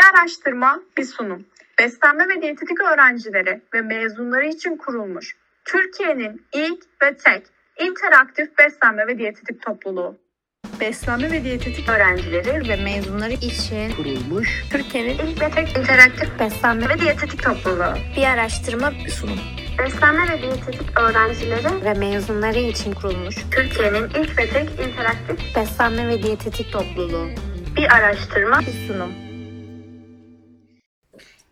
Bir araştırma, bir sunum. Beslenme ve diyetetik öğrencileri ve mezunları için kurulmuş Türkiye'nin ilk ve tek interaktif beslenme ve diyetetik topluluğu. Beslenme ve diyetetik öğrencileri ve mezunları için kurulmuş Türkiye'nin ilk ve tek interaktif beslenme ve diyetetik topluluğu. bir araştırma bir sunum. Beslenme ve diyetetik öğrencileri ve mezunları için kurulmuş Türkiye'nin ilk ve tek interaktif beslenme ve diyetetik topluluğu bir araştırma bir sunum.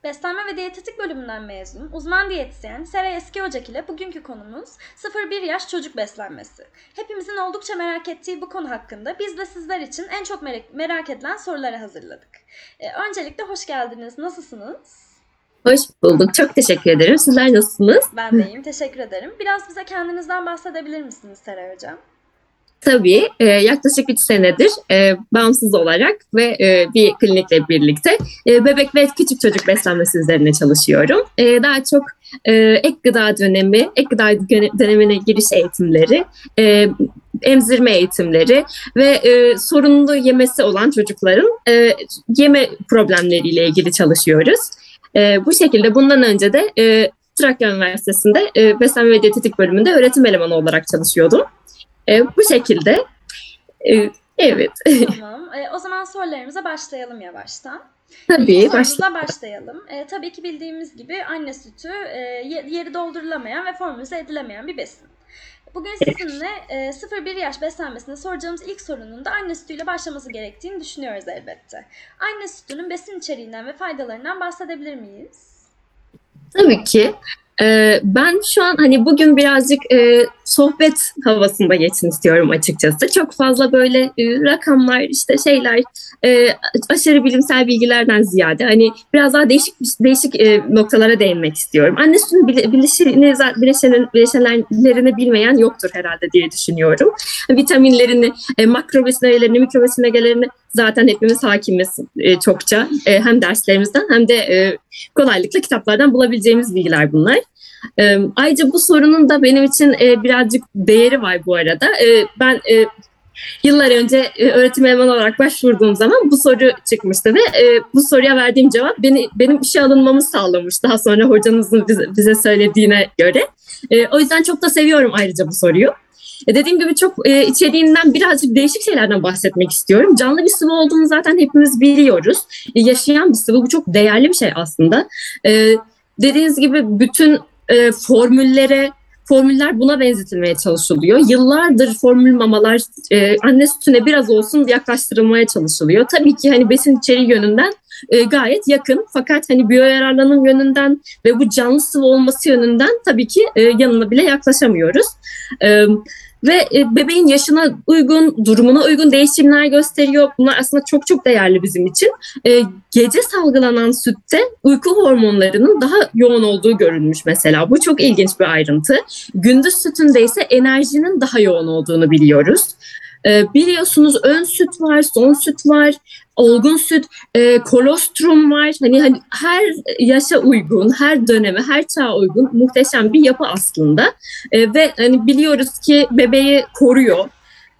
Beslenme ve diyetetik bölümünden mezun, uzman diyetisyen Seray Eski Ocak ile bugünkü konumuz 0-1 yaş çocuk beslenmesi. Hepimizin oldukça merak ettiği bu konu hakkında biz de sizler için en çok merak, merak edilen soruları hazırladık. Ee, öncelikle hoş geldiniz. Nasılsınız? Hoş bulduk. Çok teşekkür ederim. Sizler nasılsınız? Ben de iyiyim. Teşekkür ederim. Biraz bize kendinizden bahsedebilir misiniz Seray Hocam? Tabii e, yaklaşık 3 senedir e, bağımsız olarak ve e, bir klinikle birlikte e, bebek ve küçük çocuk beslenmesi üzerine çalışıyorum. E, daha çok e, ek gıda dönemi, ek gıda dönemine giriş eğitimleri, e, emzirme eğitimleri ve e, sorunlu yemesi olan çocukların e, yeme problemleriyle ilgili çalışıyoruz. E, bu şekilde bundan önce de e, Trakya Üniversitesi'nde e, beslenme ve diyetetik bölümünde öğretim elemanı olarak çalışıyordum. E, bu şekilde. E, evet. Tamam. Ee, o zaman sorularımıza başlayalım yavaştan. Tabii. Başla. başlayalım. Ee, tabii ki bildiğimiz gibi anne sütü e, ye- yeri doldurulamayan ve formülize edilemeyen bir besin. Bugün sizinle e, 0-1 yaş beslenmesinde soracağımız ilk sorunun da anne sütüyle başlaması gerektiğini düşünüyoruz elbette. Anne sütünün besin içeriğinden ve faydalarından bahsedebilir miyiz? Tabii ki. E, ben şu an hani bugün birazcık e, sohbet havasında geçsin istiyorum açıkçası. Çok fazla böyle e, rakamlar işte şeyler e, aşırı bilimsel bilgilerden ziyade hani biraz daha değişik değişik e, noktalara değinmek istiyorum. Anne sütünün bile- bileşeni, bileşenin, bileşenlerini bilmeyen yoktur herhalde diye düşünüyorum. Vitaminlerini, e, makro besinlerini, mikro besinlerini zaten hepimiz hakimiz e, çokça. E, hem derslerimizden hem de e, kolaylıkla kitaplardan bulabileceğimiz bilgiler bunlar. E, ayrıca bu sorunun da benim için e, birazcık değeri var bu arada. E, ben e, yıllar önce e, öğretim elemanı olarak başvurduğum zaman bu soru çıkmıştı ve e, bu soruya verdiğim cevap beni benim işe alınmamı sağlamış. Daha sonra hocanızın bize, bize söylediğine göre. E, o yüzden çok da seviyorum ayrıca bu soruyu. E, dediğim gibi çok e, içeriğinden birazcık değişik şeylerden bahsetmek istiyorum. Canlı bir sıvı olduğunu zaten hepimiz biliyoruz. E, yaşayan bir sıvı bu çok değerli bir şey aslında. E, dediğiniz gibi bütün e, formüllere, formüller buna benzetilmeye çalışılıyor. Yıllardır formül mamalar e, anne sütüne biraz olsun yaklaştırılmaya çalışılıyor. Tabii ki hani besin içeriği yönünden e, gayet yakın. Fakat hani biyoyararlanım yönünden ve bu canlı sıvı olması yönünden tabii ki e, yanına bile yaklaşamıyoruz. E, ve e, bebeğin yaşına uygun, durumuna uygun değişimler gösteriyor. Bunlar aslında çok çok değerli bizim için. E, gece salgılanan sütte uyku hormonlarının daha yoğun olduğu görülmüş mesela. Bu çok ilginç bir ayrıntı. Gündüz sütünde ise enerjinin daha yoğun olduğunu biliyoruz. E, biliyorsunuz ön süt var, son süt var, olgun süt, e, kolostrum var. Hani, hani her yaşa uygun, her döneme, her çağa uygun muhteşem bir yapı aslında. E, ve hani biliyoruz ki bebeği koruyor.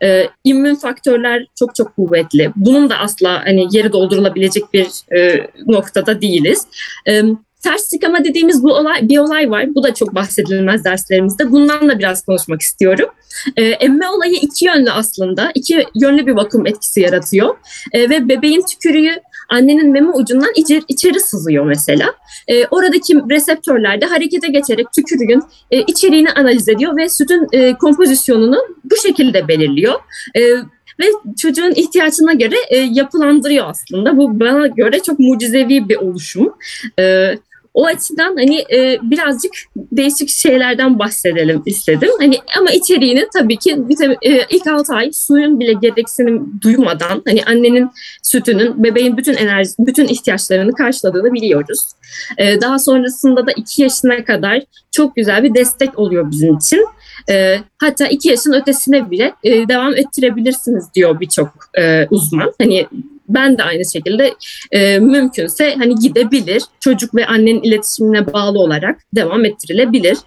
E, immün faktörler çok çok kuvvetli. Bunun da asla hani yeri doldurulabilecek bir e, noktada değiliz. E, ters çıkama dediğimiz bu olay bir olay var. Bu da çok bahsedilmez derslerimizde. Bundan da biraz konuşmak istiyorum. E, emme olayı iki yönlü aslında. İki yönlü bir vakum etkisi yaratıyor. E, ve bebeğin tükürüğü annenin meme ucundan içeri, içeri sızıyor mesela. E, oradaki reseptörler de harekete geçerek tükürüğün e, içeriğini analiz ediyor ve sütün e, kompozisyonunu bu şekilde belirliyor. E, ve çocuğun ihtiyacına göre e, yapılandırıyor aslında. Bu bana göre çok mucizevi bir oluşum. E, o açıdan hani e, birazcık değişik şeylerden bahsedelim istedim. Hani ama içeriğini tabii ki e, ilk 6 ay suyun bile gereksinim duymadan hani annenin sütünün bebeğin bütün enerji, bütün ihtiyaçlarını karşıladığını biliyoruz. E, daha sonrasında da 2 yaşına kadar çok güzel bir destek oluyor bizim için. E, hatta 2 yaşın ötesine bile e, devam ettirebilirsiniz diyor birçok e, uzman. Hani ben de aynı şekilde e, mümkünse hani gidebilir. Çocuk ve annenin iletişimine bağlı olarak devam ettirilebilir.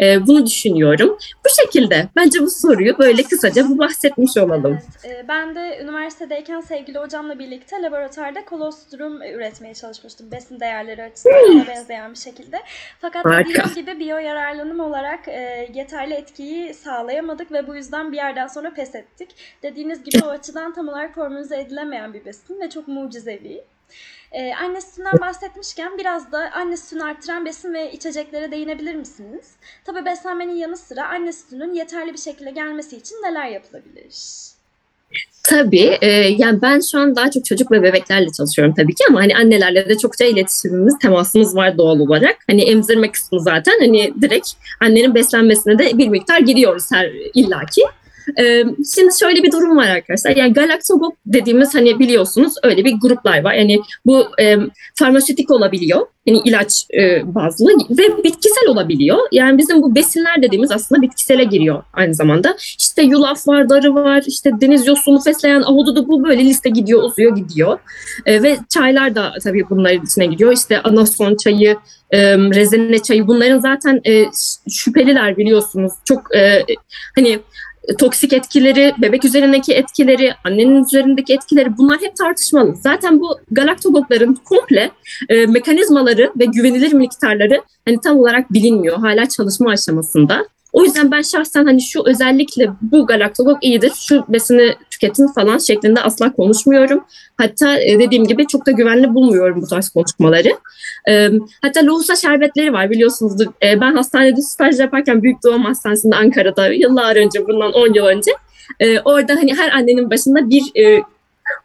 E, bunu düşünüyorum. Bu şekilde bence bu soruyu böyle kısaca bu bahsetmiş olalım. E, ben de üniversitedeyken sevgili hocamla birlikte laboratuvarda kolostrum üretmeye çalışmıştım. Besin değerleri açısından benzeyen bir şekilde. Fakat Harika. dediğim gibi biyo yararlanım olarak e, yeterli etkiyi sağlayamadık ve bu yüzden bir yerden sonra pes ettik. Dediğiniz gibi o açıdan tam olarak formülize edilemeyen bir besin ve çok mucizevi. Ee, anne sütünden bahsetmişken biraz da anne sütünü artıran besin ve içeceklere değinebilir misiniz? Tabii beslenmenin yanı sıra anne sütünün yeterli bir şekilde gelmesi için neler yapılabilir? Tabii. e, yani ben şu an daha çok çocuk ve bebeklerle çalışıyorum tabii ki ama hani annelerle de çokça iletişimimiz, temasımız var doğal olarak. Hani emzirme kısmı zaten hani direkt annenin beslenmesine de bir miktar giriyoruz her illaki. E, şimdi şöyle bir durum var arkadaşlar. Yani galaktogok dediğimiz hani biliyorsunuz öyle bir gruplar var. Yani bu e, farmasötik olabiliyor. Yani ilaç e, bazlı ve bitkisel olabiliyor. Yani bizim bu besinler dediğimiz aslında bitkisele giriyor aynı zamanda. İşte yulaf var, darı var, işte deniz yosunu, fesleğen, ahududu bu böyle liste gidiyor, uzuyor gidiyor. E, ve çaylar da tabii bunların içine gidiyor. İşte anason çayı, e, rezene çayı bunların zaten e, şüpheliler biliyorsunuz. Çok e, hani toksik etkileri, bebek üzerindeki etkileri, annenin üzerindeki etkileri bunlar hep tartışmalı. Zaten bu galaktogokların komple e, mekanizmaları ve güvenilir miktarları hani tam olarak bilinmiyor. Hala çalışma aşamasında. O yüzden ben şahsen hani şu özellikle bu galaktogok iyidir, şu besini tüketin falan şeklinde asla konuşmuyorum. Hatta e, dediğim gibi çok da güvenli bulmuyorum bu tarz konuşmaları. E, hatta lohusa şerbetleri var biliyorsunuzdur. E, ben hastanede staj yaparken Büyük Doğum Hastanesi'nde Ankara'da yıllar önce bundan 10 yıl önce orada hani her annenin başında bir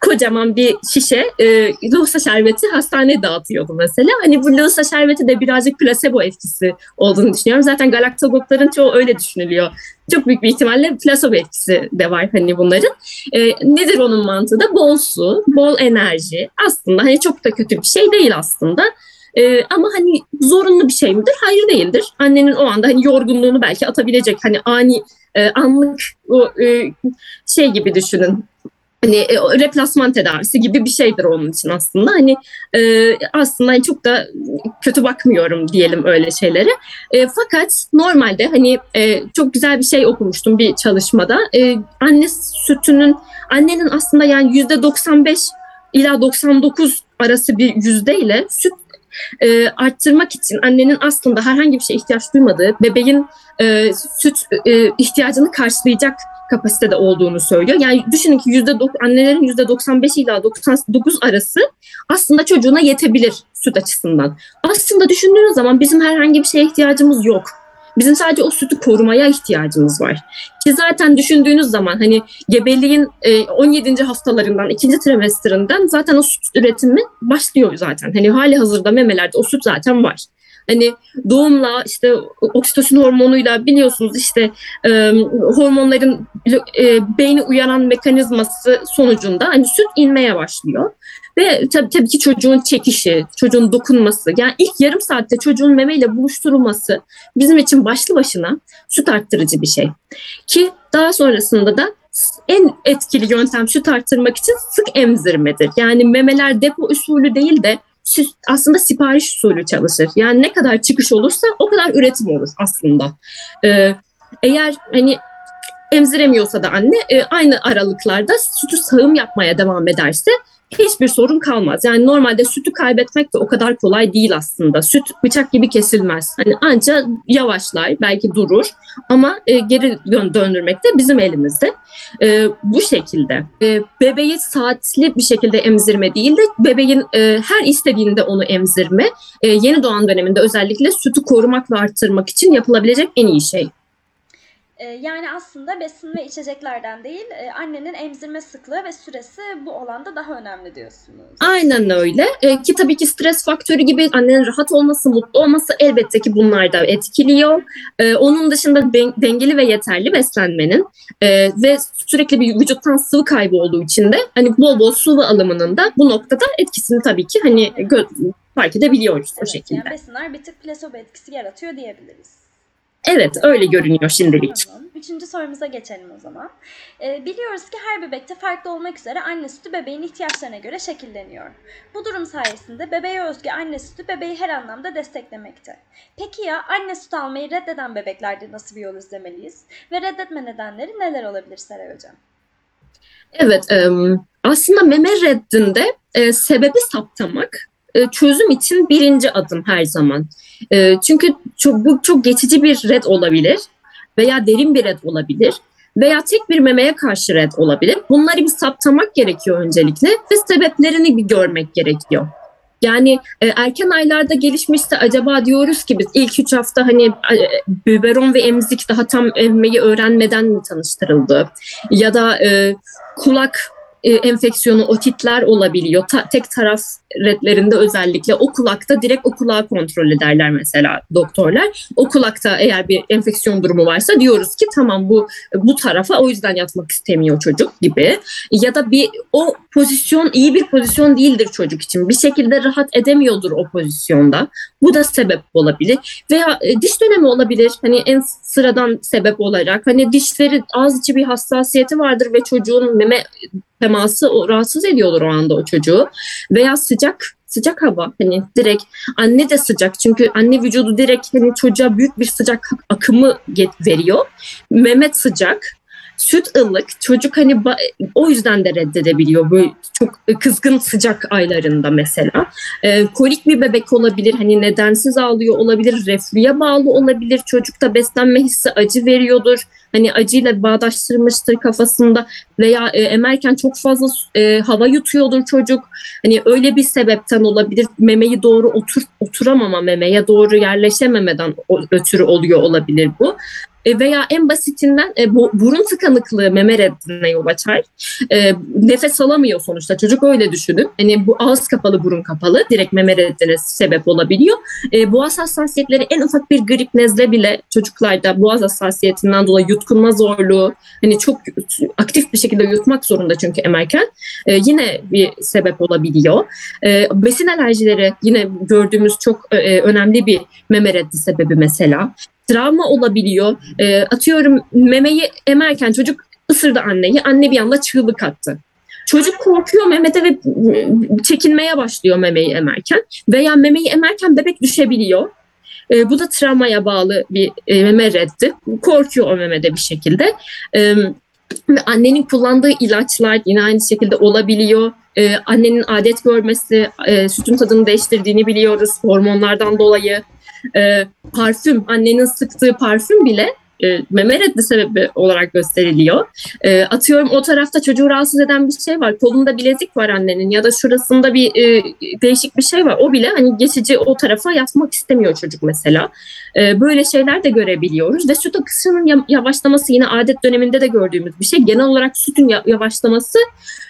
kocaman bir şişe e, lohusa şerbeti hastaneye dağıtıyordu mesela. Hani bu lohusa şerbeti de birazcık plasebo etkisi olduğunu düşünüyorum. Zaten galaktogokların çoğu öyle düşünülüyor. Çok büyük bir ihtimalle plasebo etkisi de var hani bunların. E, nedir onun mantığı da? Bol su, bol enerji. Aslında hani çok da kötü bir şey değil aslında. E, ama hani zorunlu bir şey midir? Hayır değildir. Annenin o anda hani yorgunluğunu belki atabilecek hani ani e, anlık o e, şey gibi düşünün hani e, replasman tedavisi gibi bir şeydir onun için aslında. Hani e, aslında hani çok da kötü bakmıyorum diyelim öyle şeylere. E, fakat normalde hani e, çok güzel bir şey okumuştum bir çalışmada. E, anne sütünün annenin aslında yani yüzde 95 ila 99 arası bir yüzdeyle süt e, arttırmak için annenin aslında herhangi bir şeye ihtiyaç duymadığı bebeğin e, süt e, ihtiyacını karşılayacak kapasitede olduğunu söylüyor. Yani düşünün ki yüzde annelerin yüzde 95 ila 99 arası aslında çocuğuna yetebilir süt açısından. Aslında düşündüğünüz zaman bizim herhangi bir şeye ihtiyacımız yok. Bizim sadece o sütü korumaya ihtiyacımız var. Ki zaten düşündüğünüz zaman hani gebeliğin e, 17. haftalarından, ikinci trimestrinden zaten o süt üretimi başlıyor zaten. Hani hali hazırda memelerde o süt zaten var. Hani doğumla işte oksitosin hormonuyla biliyorsunuz işte e, hormonların e, beyni uyaran mekanizması sonucunda hani süt inmeye başlıyor. Ve tabii, tabii ki çocuğun çekişi, çocuğun dokunması, yani ilk yarım saatte çocuğun memeyle buluşturulması bizim için başlı başına süt arttırıcı bir şey. Ki daha sonrasında da en etkili yöntem süt arttırmak için sık emzirmedir. Yani memeler depo usulü değil de aslında sipariş usulü çalışır. Yani ne kadar çıkış olursa o kadar üretim olur aslında. Ee, eğer hani emziremiyorsa da anne e, aynı aralıklarda sütü sağım yapmaya devam ederse hiçbir sorun kalmaz. Yani normalde sütü kaybetmek de o kadar kolay değil aslında. Süt bıçak gibi kesilmez. Hani ancak yavaşlar, belki durur ama e, geri dön- döndürmek de bizim elimizde. E, bu şekilde. E, bebeği saatli bir şekilde emzirme değil de bebeğin e, her istediğinde onu emzirme e, yeni doğan döneminde özellikle sütü korumak ve arttırmak için yapılabilecek en iyi şey. Ee, yani aslında besin ve içeceklerden değil, e, annenin emzirme sıklığı ve süresi bu alanda daha önemli diyorsunuz. Aynen öyle. E, ki tabii ki stres faktörü gibi annenin rahat olması, mutlu olması elbette ki bunlar da etkiliyor. E, onun dışında dengeli ve yeterli beslenmenin e, ve sürekli bir vücuttan sıvı kaybı olduğu için de hani bol bol sıvı alımının da bu noktada etkisini tabii ki hani gö- fark edebiliyoruz o Evet, şekilde. Yani besinler bir tık plasebo etkisi yaratıyor diyebiliriz. Evet öyle görünüyor şimdilik. Tamam. Üçüncü sorumuza geçelim o zaman. Ee, biliyoruz ki her bebekte farklı olmak üzere anne sütü bebeğin ihtiyaçlarına göre şekilleniyor. Bu durum sayesinde bebeğe özgü anne sütü bebeği her anlamda desteklemekte. Peki ya anne sütü almayı reddeden bebeklerde nasıl bir yol izlemeliyiz? Ve reddetme nedenleri neler olabilir Seray Hocam? Evet, e, aslında meme reddinde e, sebebi saptamak e, çözüm için birinci adım her zaman. E, çünkü çok, bu çok geçici bir red olabilir veya derin bir red olabilir veya tek bir memeye karşı red olabilir. Bunları bir saptamak gerekiyor öncelikle ve sebeplerini bir görmek gerekiyor. Yani e, erken aylarda gelişmişse acaba diyoruz ki biz ilk üç hafta hani e, biberon ve emzik daha tam emmeyi öğrenmeden mi tanıştırıldı? Ya da e, kulak e, enfeksiyonu, otitler olabiliyor. Ta- tek taraf redlerinde özellikle o kulakta direkt o kulağı kontrol ederler mesela doktorlar. O kulakta eğer bir enfeksiyon durumu varsa diyoruz ki tamam bu bu tarafa o yüzden yatmak istemiyor çocuk gibi. Ya da bir o pozisyon iyi bir pozisyon değildir çocuk için. Bir şekilde rahat edemiyordur o pozisyonda. Bu da sebep olabilir. Veya e, diş dönemi olabilir. Hani en sıradan sebep olarak. Hani dişleri ağız içi bir hassasiyeti vardır ve çocuğun meme teması o, rahatsız ediyordur o anda o çocuğu. Veya sıcak sıcak hava hani direkt anne de sıcak çünkü anne vücudu direkt hani çocuğa büyük bir sıcak akımı get- veriyor. Mehmet sıcak süt ılık çocuk hani o yüzden de reddedebiliyor böyle çok kızgın sıcak aylarında mesela. Ee, kolik bir bebek olabilir hani nedensiz ağlıyor olabilir reflüye bağlı olabilir çocukta beslenme hissi acı veriyordur hani acıyla bağdaştırmıştır kafasında veya e, emerken çok fazla e, hava yutuyordur çocuk. Hani öyle bir sebepten olabilir. Memeyi doğru otur oturamama memeye doğru yerleşememeden ötürü oluyor olabilir bu. E, veya en basitinden e, bu, burun tıkanıklığı meme reddine yol açar. E, nefes alamıyor sonuçta. Çocuk öyle düşünün. Hani bu ağız kapalı, burun kapalı direkt meme reddine sebep olabiliyor. E, boğaz hassasiyetleri en ufak bir grip nezle bile çocuklarda boğaz hassasiyetinden dolayı yutkunma zorluğu hani çok aktif bir şekilde yutmak zorunda çünkü emerken e, yine bir sebep olabiliyor. E, besin alerjileri yine gördüğümüz çok e, önemli bir meme reddi sebebi mesela. Travma olabiliyor. E, atıyorum memeyi emerken çocuk ısırdı anneyi. Anne bir anda çığlık attı. Çocuk korkuyor Mehmet'e ve çekinmeye başlıyor memeyi emerken. Veya memeyi emerken bebek düşebiliyor. E, bu da travmaya bağlı bir e, meme reddi. Korkuyor o memede bir şekilde. E, annenin kullandığı ilaçlar yine aynı şekilde olabiliyor. E, annenin adet görmesi, e, sütün tadını değiştirdiğini biliyoruz hormonlardan dolayı. E, parfüm, annenin sıktığı parfüm bile e, meme reddi sebebi olarak gösteriliyor. E, atıyorum o tarafta çocuğu rahatsız eden bir şey var. Kolunda bilezik var annenin ya da şurasında bir e, değişik bir şey var. O bile hani geçici o tarafa yatmak istemiyor çocuk mesela. E, böyle şeyler de görebiliyoruz ve süt akışının ya- yavaşlaması yine adet döneminde de gördüğümüz bir şey. Genel olarak sütün ya- yavaşlaması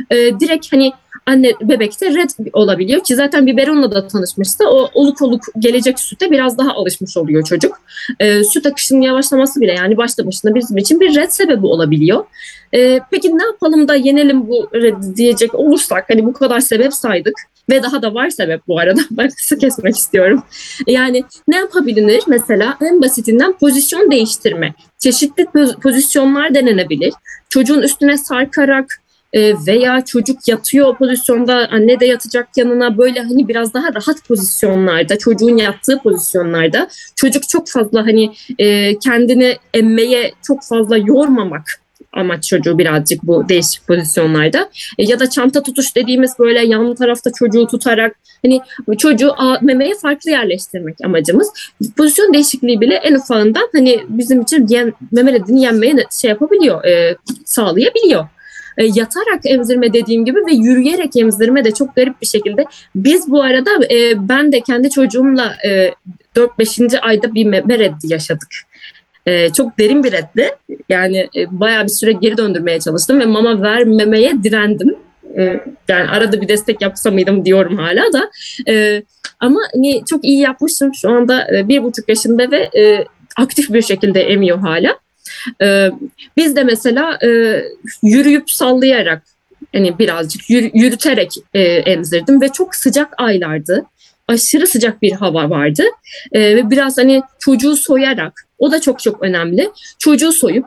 e, direkt hani anne bebekte red olabiliyor ki zaten biberonla da tanışmışsa o oluk oluk gelecek süte biraz daha alışmış oluyor çocuk. E, süt akışının yavaşlaması bile yani başta başına bizim için bir red sebebi olabiliyor. E, peki ne yapalım da yenelim bu red diyecek olursak hani bu kadar sebep saydık ve daha da var sebep bu arada ben kısa kesmek istiyorum. Yani ne yapabilir mesela en basitinden pozisyon değiştirme. Çeşitli poz- pozisyonlar denenebilir. Çocuğun üstüne sarkarak veya çocuk yatıyor o pozisyonda anne de yatacak yanına böyle hani biraz daha rahat pozisyonlarda çocuğun yattığı pozisyonlarda çocuk çok fazla hani e, kendini emmeye çok fazla yormamak amaç çocuğu birazcık bu değişik pozisyonlarda. E, ya da çanta tutuş dediğimiz böyle yan tarafta çocuğu tutarak hani çocuğu a- memeye farklı yerleştirmek amacımız. Pozisyon değişikliği bile en ufağından hani bizim için yen, meme redini yenmeye şey yapabiliyor e, sağlayabiliyor e, yatarak emzirme dediğim gibi ve yürüyerek emzirme de çok garip bir şekilde. Biz bu arada e, ben de kendi çocuğumla e, 4-5. ayda bir meme yaşadık. E, çok derin bir reddi. Yani e, bayağı bir süre geri döndürmeye çalıştım ve mama vermemeye direndim. E, yani arada bir destek yapsa mıydım diyorum hala da. E, ama hani çok iyi yapmıştım. Şu anda e, bir buçuk yaşında ve e, aktif bir şekilde emiyor hala. E, biz de mesela e, yürüyüp sallayarak hani birazcık yürü- yürüterek e, emzirdim ve çok sıcak aylardı. aşırı sıcak bir hava vardı. Ee, ve biraz hani çocuğu soyarak o da çok çok önemli. Çocuğu soyup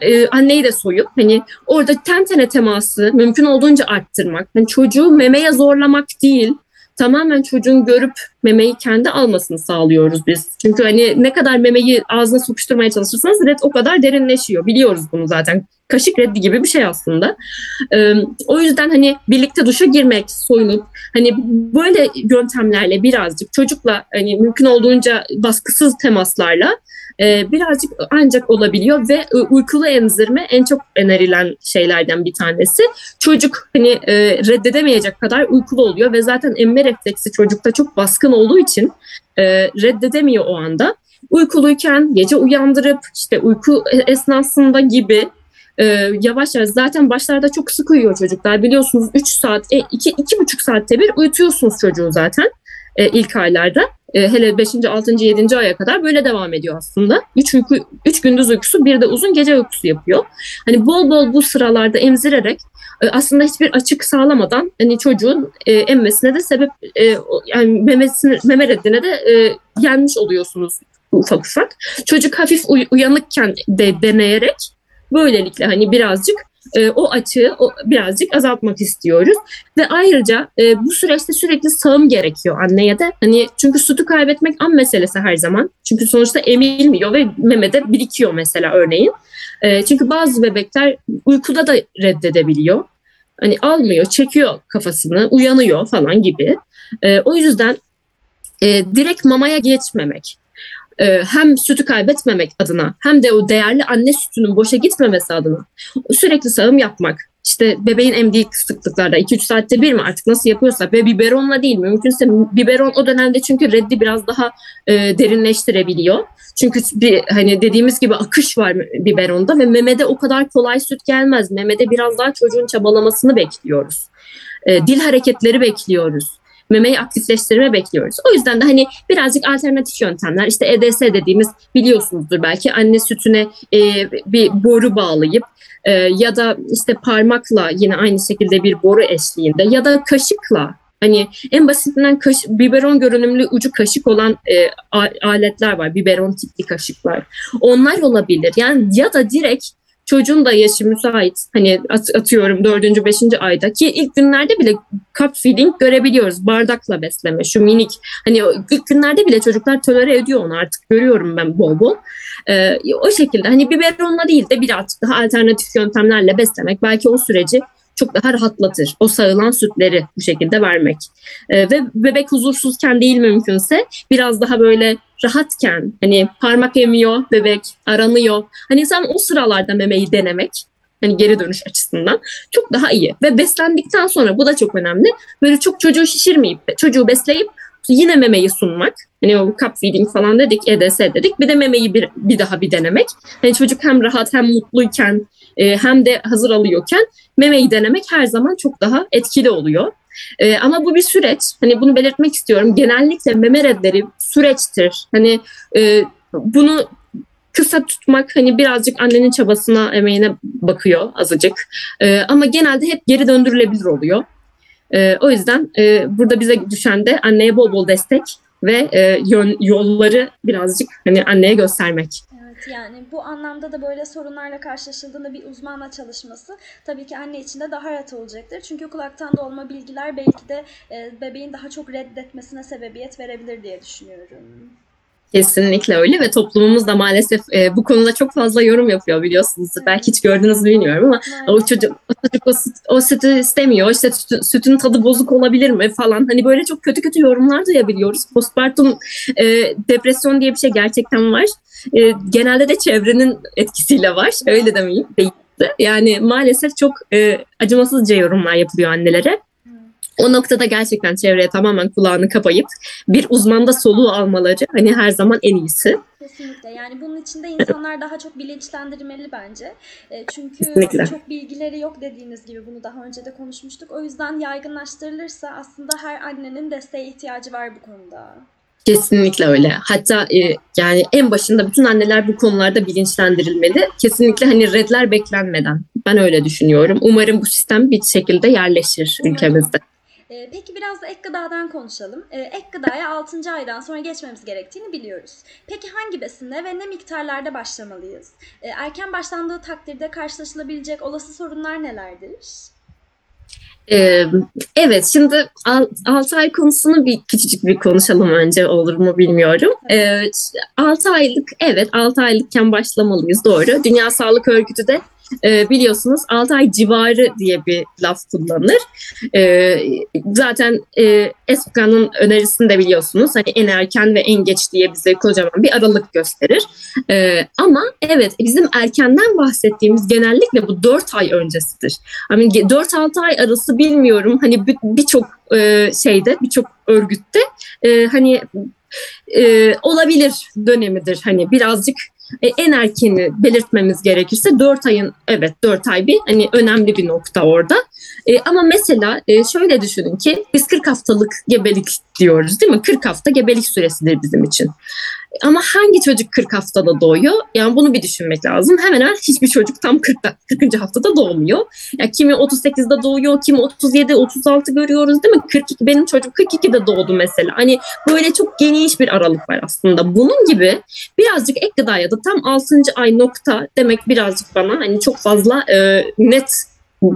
e, anneyi de soyup hani orada ten tene teması mümkün olduğunca arttırmak. Hani çocuğu memeye zorlamak değil. Tamamen çocuğun görüp memeyi kendi almasını sağlıyoruz biz. Çünkü hani ne kadar memeyi ağzına sokuşturmaya çalışırsanız red o kadar derinleşiyor. Biliyoruz bunu zaten. Kaşık reddi gibi bir şey aslında. Ee, o yüzden hani birlikte duşa girmek, soyunup hani böyle yöntemlerle birazcık çocukla hani mümkün olduğunca baskısız temaslarla e, birazcık ancak olabiliyor ve e, uykulu emzirme en çok önerilen şeylerden bir tanesi. Çocuk hani e, reddedemeyecek kadar uykulu oluyor ve zaten emme refleksi çocukta çok baskın olduğu için e, reddedemiyor o anda. Uykuluyken gece uyandırıp işte uyku esnasında gibi e, yavaş yavaş zaten başlarda çok sık uyuyor çocuklar biliyorsunuz 3 saat, 2 iki, buçuk saatte bir uyutuyorsunuz çocuğu zaten e, ilk aylarda. E, hele 5. 6. 7. aya kadar böyle devam ediyor aslında. 3 uyku 3 gündüz uykusu, bir de uzun gece uykusu yapıyor. Hani bol bol bu sıralarda emzirerek e, aslında hiçbir açık sağlamadan hani çocuğun e, emmesine de sebep yani memesine, meme reddine de e, yenmiş oluyorsunuz ufak ufak. Çocuk hafif uy- uyanıkken de deneyerek böylelikle hani birazcık e, o açığı birazcık azaltmak istiyoruz. Ve ayrıca e, bu süreçte sürekli sağım gerekiyor anneye de. Hani çünkü sütü kaybetmek an meselesi her zaman. Çünkü sonuçta emilmiyor ve memede birikiyor mesela örneğin. E, çünkü bazı bebekler uykuda da reddedebiliyor. Hani almıyor, çekiyor kafasını, uyanıyor falan gibi. E, o yüzden e, direkt mamaya geçmemek. E, hem sütü kaybetmemek adına hem de o değerli anne sütünün boşa gitmemesi adına sürekli sağım yapmak. İşte bebeğin emdiği sıklıklarda 2-3 saatte bir mi artık nasıl yapıyorsa ve biberonla değil mümkünse biberon o dönemde çünkü reddi biraz daha e, derinleştirebiliyor. Çünkü bir hani dediğimiz gibi akış var biberonda ve memede o kadar kolay süt gelmez. Memede biraz daha çocuğun çabalamasını bekliyoruz. E, dil hareketleri bekliyoruz. Memeyi aktifleştirme bekliyoruz. O yüzden de hani birazcık alternatif yöntemler işte EDS dediğimiz biliyorsunuzdur belki anne sütüne e, bir boru bağlayıp e, ya da işte parmakla yine aynı şekilde bir boru eşliğinde ya da kaşıkla hani en basitinden kaş, biberon görünümlü ucu kaşık olan e, aletler var. Biberon tipli kaşıklar. Onlar olabilir. Yani ya da direkt çocuğun da yaşı müsait. Hani at- atıyorum dördüncü beşinci ayda ki ilk günlerde bile cup feeding görebiliyoruz. Bardakla besleme şu minik. Hani ilk günlerde bile çocuklar tolere ediyor onu artık. Görüyorum ben bol bol. Ee, o şekilde. Hani biberonla değil de birazcık daha alternatif yöntemlerle beslemek belki o süreci çok daha rahatlatır. O sağılan sütleri bu şekilde vermek. Ee, ve bebek huzursuzken değil mümkünse biraz daha böyle rahatken hani parmak emiyor bebek aranıyor. Hani sen o sıralarda memeyi denemek hani geri dönüş açısından çok daha iyi. Ve beslendikten sonra bu da çok önemli. Böyle çok çocuğu şişirmeyip çocuğu besleyip yine memeyi sunmak. Hani o cup feeding falan dedik, EDS dedik. Bir de memeyi bir, bir daha bir denemek. Hani çocuk hem rahat hem mutluyken e, hem de hazır alıyorken memeyi denemek her zaman çok daha etkili oluyor. E, ama bu bir süreç. Hani bunu belirtmek istiyorum. Genellikle meme redleri süreçtir. Hani e, bunu kısa tutmak hani birazcık annenin çabasına, emeğine bakıyor azıcık. E, ama genelde hep geri döndürülebilir oluyor. E, o yüzden e, burada bize düşen de anneye bol bol destek ve e, yön, yolları birazcık hani anneye göstermek. Yani bu anlamda da böyle sorunlarla karşılaşıldığında bir uzmanla çalışması tabii ki anne için de daha rahat olacaktır. Çünkü kulaktan dolma bilgiler belki de e, bebeğin daha çok reddetmesine sebebiyet verebilir diye düşünüyorum. Kesinlikle öyle ve toplumumuz da maalesef e, bu konuda çok fazla yorum yapıyor biliyorsunuz. Belki hiç gördünüz mü bilmiyorum ama o çocuk, o çocuk o, süt, o sütü istemiyor. İşte sütün, sütün tadı bozuk olabilir mi falan. Hani böyle çok kötü kötü yorumlar duyabiliyoruz. Postpartum e, depresyon diye bir şey gerçekten var. E, genelde de çevrenin etkisiyle var. Öyle demeyeyim. Yani maalesef çok e, acımasızca yorumlar yapılıyor annelere. O noktada gerçekten çevreye tamamen kulağını kapayıp bir uzmanda soluğu almaları hani her zaman en iyisi. Kesinlikle yani bunun için de insanlar daha çok bilinçlendirmeli bence. E, çünkü Kesinlikle. çok bilgileri yok dediğiniz gibi bunu daha önce de konuşmuştuk. O yüzden yaygınlaştırılırsa aslında her annenin desteğe ihtiyacı var bu konuda. Kesinlikle öyle. Hatta e, yani en başında bütün anneler bu konularda bilinçlendirilmeli. Kesinlikle hani redler beklenmeden. Ben öyle düşünüyorum. Umarım bu sistem bir şekilde yerleşir ülkemizde. Ee, peki biraz da ek gıdadan konuşalım. Ee, ek gıdaya 6. aydan sonra geçmemiz gerektiğini biliyoruz. Peki hangi besinle ve ne miktarlarda başlamalıyız? Ee, erken başlandığı takdirde karşılaşılabilecek olası sorunlar nelerdir? Ee, evet, şimdi 6 ay konusunu bir küçücük bir konuşalım önce olur mu bilmiyorum. Ee, 6 aylık, evet 6 aylıkken başlamalıyız doğru. Dünya Sağlık Örgütü de e, biliyorsunuz 6 ay civarı diye bir laf kullanır. E, zaten e, ESPKA'nın önerisini de biliyorsunuz. Hani en erken ve en geç diye bize kocaman bir aralık gösterir. E, ama evet bizim erkenden bahsettiğimiz genellikle bu 4 ay öncesidir. Hani 4-6 ay arası bilmiyorum hani birçok e, şeyde birçok örgütte e, hani e, olabilir dönemidir. Hani birazcık e, en erkeni belirtmemiz gerekirse 4 ayın evet 4 ay bir hani önemli bir nokta orada. E, ama mesela e, şöyle düşünün ki biz 40 haftalık gebelik diyoruz değil mi? 40 hafta gebelik süresidir bizim için. Ama hangi çocuk 40 haftada doğuyor? Yani bunu bir düşünmek lazım. Hemen hemen hiçbir çocuk tam 40, 40. haftada doğmuyor. Yani kimi 38'de doğuyor, kimi 37, 36 görüyoruz değil mi? 42 benim çocuk 42'de doğdu mesela. Hani böyle çok geniş bir aralık var aslında. Bunun gibi birazcık ek gıdaya da tam 6. ay nokta demek birazcık bana hani çok fazla e, net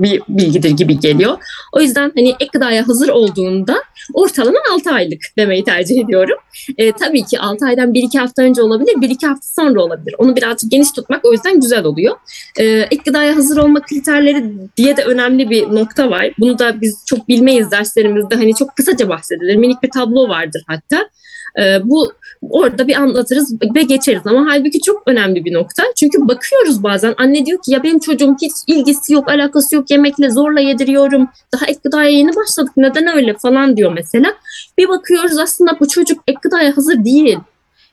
bir bilgidir gibi geliyor. O yüzden hani ek gıdaya hazır olduğunda ortalama 6 aylık demeyi tercih ediyorum. E, tabii ki 6 aydan 1-2 hafta önce olabilir, 1-2 hafta sonra olabilir. Onu birazcık geniş tutmak o yüzden güzel oluyor. E, ek gıdaya hazır olma kriterleri diye de önemli bir nokta var. Bunu da biz çok bilmeyiz derslerimizde. Hani çok kısaca bahsedilir. Minik bir tablo vardır hatta. E, bu orada bir anlatırız ve geçeriz ama halbuki çok önemli bir nokta. Çünkü bakıyoruz bazen anne diyor ki ya benim çocuğum hiç ilgisi yok, alakası yok yemekle zorla yediriyorum. Daha ek gıdaya yeni başladık neden öyle falan diyor mesela. Bir bakıyoruz aslında bu çocuk ek gıdaya hazır değil.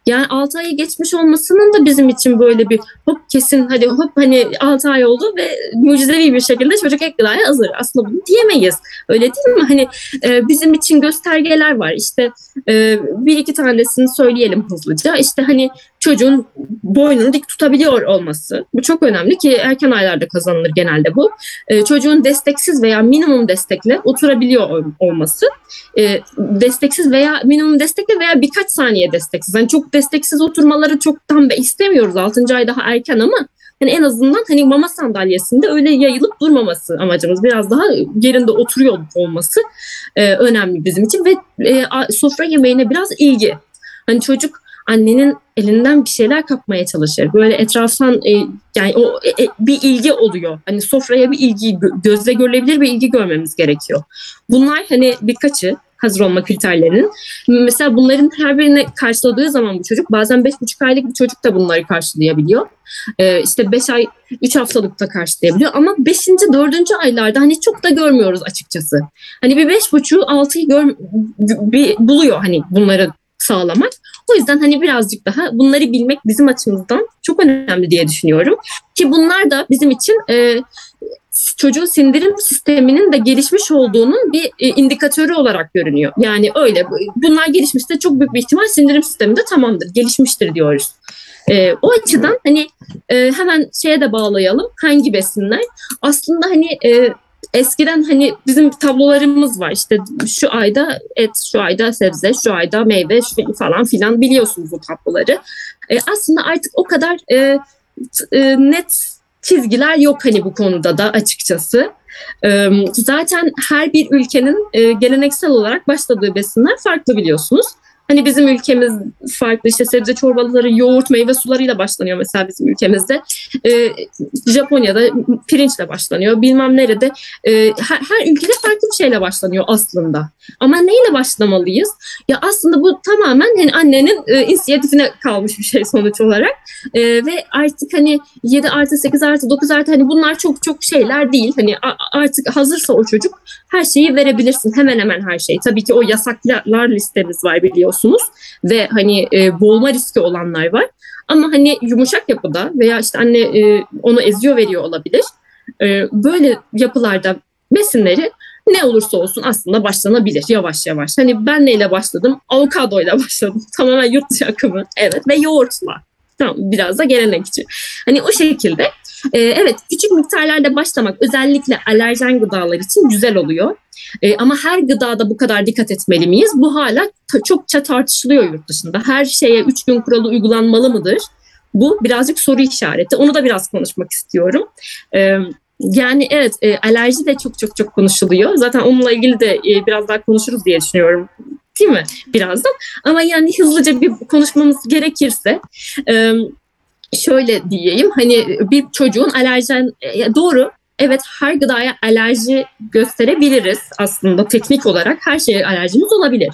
Yani 6 ayı geçmiş olmasının da bizim için böyle bir hop kesin hadi hop hani 6 ay oldu ve mucizevi bir şekilde çocuk ek gıdaya hazır. Aslında bunu diyemeyiz. Öyle değil mi? Hani e, bizim için göstergeler var. İşte e, bir iki tanesini söyleyelim hızlıca. İşte hani çocuğun boynunu dik tutabiliyor olması. Bu çok önemli ki erken aylarda kazanılır genelde bu. E, çocuğun desteksiz veya minimum destekle oturabiliyor olması. E, desteksiz veya minimum destekle veya birkaç saniye desteksiz. Yani çok desteksiz oturmaları çok tam da istemiyoruz. 6. ay daha erken ama hani en azından hani mama sandalyesinde öyle yayılıp durmaması amacımız. Biraz daha yerinde oturuyor olması e, önemli bizim için ve e, sofra yemeğine biraz ilgi. Hani çocuk annenin elinden bir şeyler kapmaya çalışır. Böyle etraftan e, yani o e, e bir ilgi oluyor. Hani sofraya bir ilgi gözle görülebilir bir ilgi görmemiz gerekiyor. Bunlar hani birkaçı hazır olma kriterlerinin. Mesela bunların her birini karşıladığı zaman bu çocuk bazen 5,5 aylık bir çocuk da bunları karşılayabiliyor. Ee, işte 5 ay 3 haftalıkta karşılayabiliyor ama 5. 4. aylarda hani çok da görmüyoruz açıkçası. Hani bir 5,5 6'yı gör, bir buluyor hani bunları sağlamak. O yüzden hani birazcık daha bunları bilmek bizim açımızdan çok önemli diye düşünüyorum. Ki bunlar da bizim için e, çocuğun sindirim sisteminin de gelişmiş olduğunun bir e, indikatörü olarak görünüyor. Yani öyle bunlar gelişmişse çok büyük bir ihtimal sindirim sistemi de tamamdır, gelişmiştir diyoruz. E, o açıdan hani e, hemen şeye de bağlayalım hangi besinler aslında hani e, eskiden hani bizim tablolarımız var işte şu ayda et, şu ayda sebze, şu ayda meyve şu falan filan biliyorsunuz bu tabloları. E, aslında artık o kadar e, e, net çizgiler yok hani bu konuda da açıkçası. E, zaten her bir ülkenin e, geleneksel olarak başladığı besinler farklı biliyorsunuz. Hani bizim ülkemiz farklı işte sebze çorbaları, yoğurt, meyve sularıyla başlanıyor mesela bizim ülkemizde. Ee, Japonya'da pirinçle başlanıyor. Bilmem nerede. Ee, her, her ülkede farklı bir şeyle başlanıyor aslında. Ama neyle başlamalıyız? Ya aslında bu tamamen hani annenin e, inisiyatifine kalmış bir şey sonuç olarak. E, ve artık hani 7 artı 8 artı 9 artı hani bunlar çok çok şeyler değil. Hani artık hazırsa o çocuk her şeyi verebilirsin. Hemen hemen her şeyi. Tabii ki o yasaklar listemiz var biliyorsunuz. Ve hani e, boğulma riski olanlar var. Ama hani yumuşak yapıda veya işte anne e, onu eziyor veriyor olabilir. E, böyle yapılarda besinleri ne olursa olsun aslında başlanabilir yavaş yavaş. Hani ben neyle başladım? Avokadoyla başladım. Tamamen yurt dışı akımı. Evet ve yoğurtla. Tamam biraz da gelenekçi. Hani o şekilde e, evet küçük miktarlarda başlamak özellikle alerjen gıdalar için güzel oluyor. E, ama her gıdada bu kadar dikkat etmeli miyiz? Bu hala çokça tartışılıyor yurt dışında. Her şeye 3 gün kuralı uygulanmalı mıdır? Bu birazcık soru işareti. Onu da biraz konuşmak istiyorum. E, yani evet e, alerji de çok çok çok konuşuluyor. Zaten onunla ilgili de e, biraz daha konuşuruz diye düşünüyorum. Değil mi? Birazdan. Ama yani hızlıca bir konuşmamız gerekirse e, şöyle diyeyim. Hani bir çocuğun alerjen e, doğru Evet her gıdaya alerji gösterebiliriz aslında teknik olarak her şeye alerjimiz olabilir.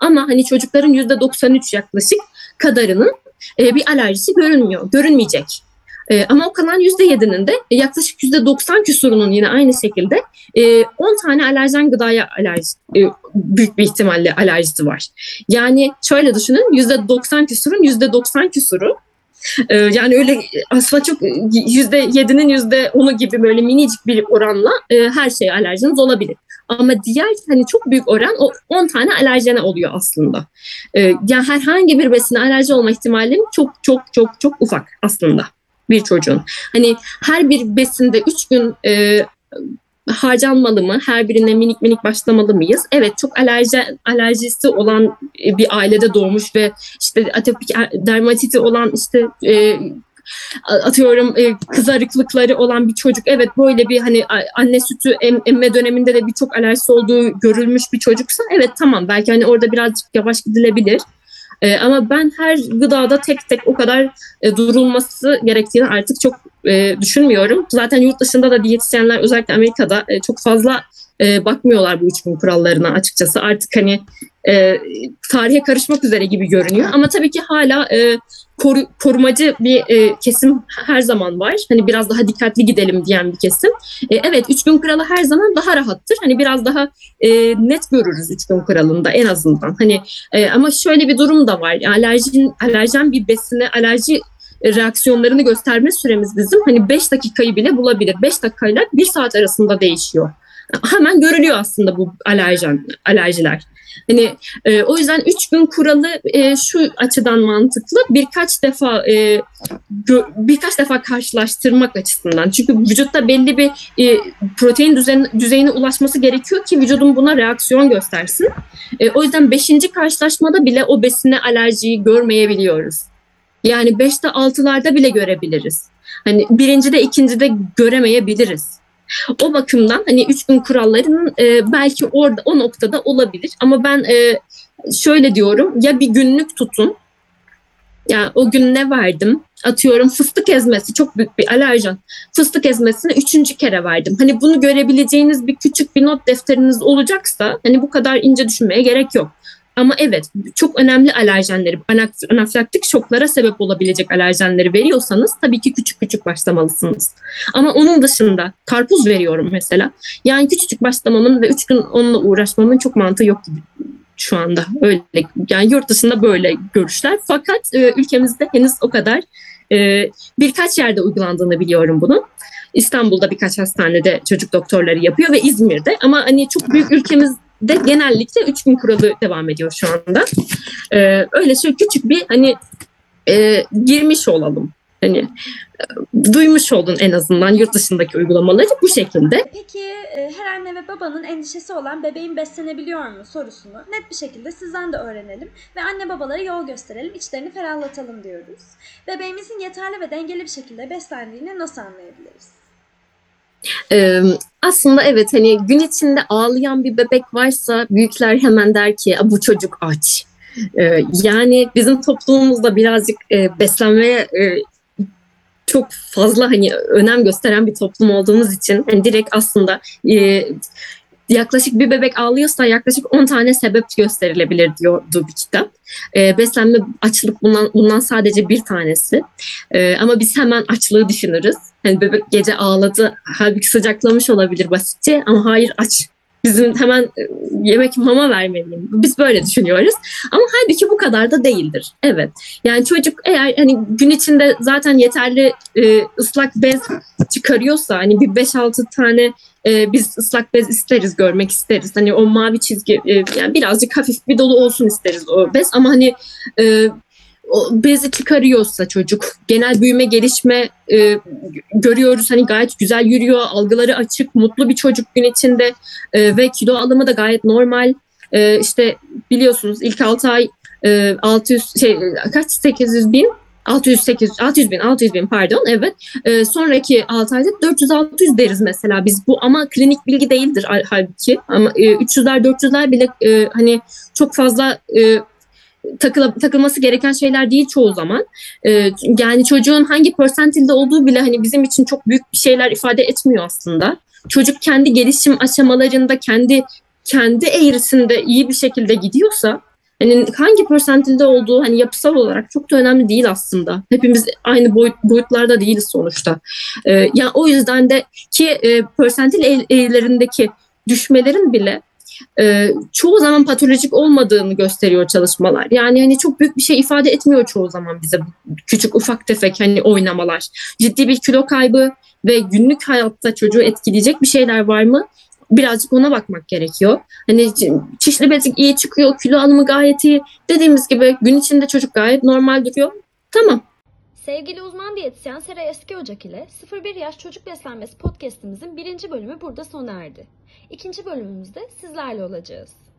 Ama hani çocukların %93 yaklaşık kadarının e, bir alerjisi görünmüyor, görünmeyecek. E, ama o kalan %7'nin de yaklaşık %90 küsurunun yine aynı şekilde e, 10 tane alerjen gıdaya alerji, e, büyük bir ihtimalle alerjisi var. Yani şöyle düşünün %90 küsurun %90 küsuru ee, yani öyle aslında çok yüzde yedinin yüzde onu gibi böyle minicik bir oranla e, her şeye alerjiniz olabilir. Ama diğer hani çok büyük oran o 10 tane alerjene oluyor aslında. Ee, yani herhangi bir besine alerji olma ihtimalim çok çok çok çok ufak aslında bir çocuğun. Hani her bir besinde 3 gün e, harcanmalı mı? Her birine minik minik başlamalı mıyız? Evet çok alerji alerjisi olan bir ailede doğmuş ve işte atopik dermatiti olan işte e, atıyorum e, kızarıklıkları olan bir çocuk evet böyle bir hani anne sütü em, emme döneminde de birçok alerjisi olduğu görülmüş bir çocuksa evet tamam belki hani orada birazcık yavaş gidilebilir. E, ama ben her gıdada tek tek o kadar e, durulması gerektiğini artık çok e, düşünmüyorum. Zaten yurt dışında da diyetisyenler özellikle Amerika'da e, çok fazla e, bakmıyorlar bu üç gün kurallarına açıkçası. Artık hani e, tarihe karışmak üzere gibi görünüyor. Ama tabii ki hala e, koru, korumacı bir e, kesim her zaman var. Hani biraz daha dikkatli gidelim diyen bir kesim. E, evet üç gün kuralı her zaman daha rahattır. Hani biraz daha e, net görürüz üç gün kuralında en azından. Hani e, ama şöyle bir durum da var. Alerjin, alerjen bir besine alerji reaksiyonlarını gösterme süremiz bizim hani 5 dakikayı bile bulabilir. 5 dakikayla 1 saat arasında değişiyor. Hemen görülüyor aslında bu alerjen alerjiler. Hani e, o yüzden 3 gün kuralı e, şu açıdan mantıklı. Birkaç defa e, gö, birkaç defa karşılaştırmak açısından. Çünkü vücutta belli bir e, protein düzen, düzeyine ulaşması gerekiyor ki vücudun buna reaksiyon göstersin. E, o yüzden 5. karşılaşmada bile o besine alerjiyi görmeyebiliyoruz. Yani 5'te 6'larda bile görebiliriz. Hani birinci de ikinci de göremeyebiliriz. O bakımdan hani üç gün kurallarının e, belki orada o noktada olabilir ama ben e, şöyle diyorum ya bir günlük tutun yani o gün ne verdim? Atıyorum fıstık ezmesi çok büyük bir alerjen. Fıstık ezmesini üçüncü kere verdim. Hani bunu görebileceğiniz bir küçük bir not defteriniz olacaksa hani bu kadar ince düşünmeye gerek yok. Ama evet çok önemli alerjenleri, anafilaktik şoklara sebep olabilecek alerjenleri veriyorsanız tabii ki küçük küçük başlamalısınız. Ama onun dışında karpuz veriyorum mesela. Yani küçücük başlamamın ve üç gün onunla uğraşmamın çok mantığı yok gibi şu anda. Öyle yani yurt dışında böyle görüşler. Fakat e, ülkemizde henüz o kadar e, birkaç yerde uygulandığını biliyorum bunun. İstanbul'da birkaç hastanede çocuk doktorları yapıyor ve İzmir'de ama hani çok büyük ülkemiz de genellikle üç gün kuralı devam ediyor şu anda. Ee, öyle şöyle küçük bir hani e, girmiş olalım. Hani e, duymuş olun en azından yurt dışındaki uygulamaları bu şekilde. Peki e, her anne ve babanın endişesi olan bebeğin beslenebiliyor mu sorusunu net bir şekilde sizden de öğrenelim ve anne babalara yol gösterelim, içlerini ferahlatalım diyoruz. Bebeğimizin yeterli ve dengeli bir şekilde beslendiğini nasıl anlayabiliriz? Ee, aslında evet hani gün içinde ağlayan bir bebek varsa büyükler hemen der ki bu çocuk aç. Ee, yani bizim toplumumuzda birazcık e, beslenmeye e, çok fazla hani önem gösteren bir toplum olduğumuz için hani direkt aslında e, yaklaşık bir bebek ağlıyorsa yaklaşık 10 tane sebep gösterilebilir diyordu bir kitap. E, beslenme açlık bundan bundan sadece bir tanesi. E, ama biz hemen açlığı düşünürüz. Hani bebek gece ağladı halbuki sıcaklamış olabilir basitçe ama hayır aç. Bizim hemen e, yemek mama vermeliyim. Biz böyle düşünüyoruz. Ama halbuki bu kadar da değildir. Evet. Yani çocuk eğer hani gün içinde zaten yeterli e, ıslak bez çıkarıyorsa hani bir 5-6 tane e, biz ıslak bez isteriz, görmek isteriz. Hani o mavi çizgi e, yani birazcık hafif bir dolu olsun isteriz o bez ama hani e, bezi çıkarıyorsa çocuk genel büyüme gelişme e, görüyoruz. Hani gayet güzel yürüyor algıları açık mutlu bir çocuk gün içinde e, ve kilo alımı da gayet normal. E, işte biliyorsunuz ilk 6 ay e, 600 şey kaç? 800 bin? 600 800 600 bin 600 bin pardon evet. E, sonraki 6 ayda 400 600 deriz mesela biz. Bu ama klinik bilgi değildir hal- halbuki. Ama e, 300'ler 400'ler bile e, hani çok fazla e, takıla, takılması gereken şeyler değil çoğu zaman. Ee, yani çocuğun hangi persentilde olduğu bile hani bizim için çok büyük bir şeyler ifade etmiyor aslında. Çocuk kendi gelişim aşamalarında kendi kendi eğrisinde iyi bir şekilde gidiyorsa hani hangi persentilde olduğu hani yapısal olarak çok da önemli değil aslında. Hepimiz aynı boyut, boyutlarda değiliz sonuçta. Ee, yani o yüzden de ki e, persentil eğ- eğrilerindeki düşmelerin bile e, çoğu zaman patolojik olmadığını gösteriyor çalışmalar. Yani hani çok büyük bir şey ifade etmiyor çoğu zaman bize küçük ufak tefek hani oynamalar. Ciddi bir kilo kaybı ve günlük hayatta çocuğu etkileyecek bir şeyler var mı? Birazcık ona bakmak gerekiyor. Hani çi- çişli bezik iyi çıkıyor, kilo alımı gayet iyi. Dediğimiz gibi gün içinde çocuk gayet normal duruyor. Tamam. Sevgili uzman diyetisyen Seray Eski Ocak ile 0-1 Yaş Çocuk Beslenmesi podcastimizin birinci bölümü burada sona erdi. İkinci bölümümüzde sizlerle olacağız.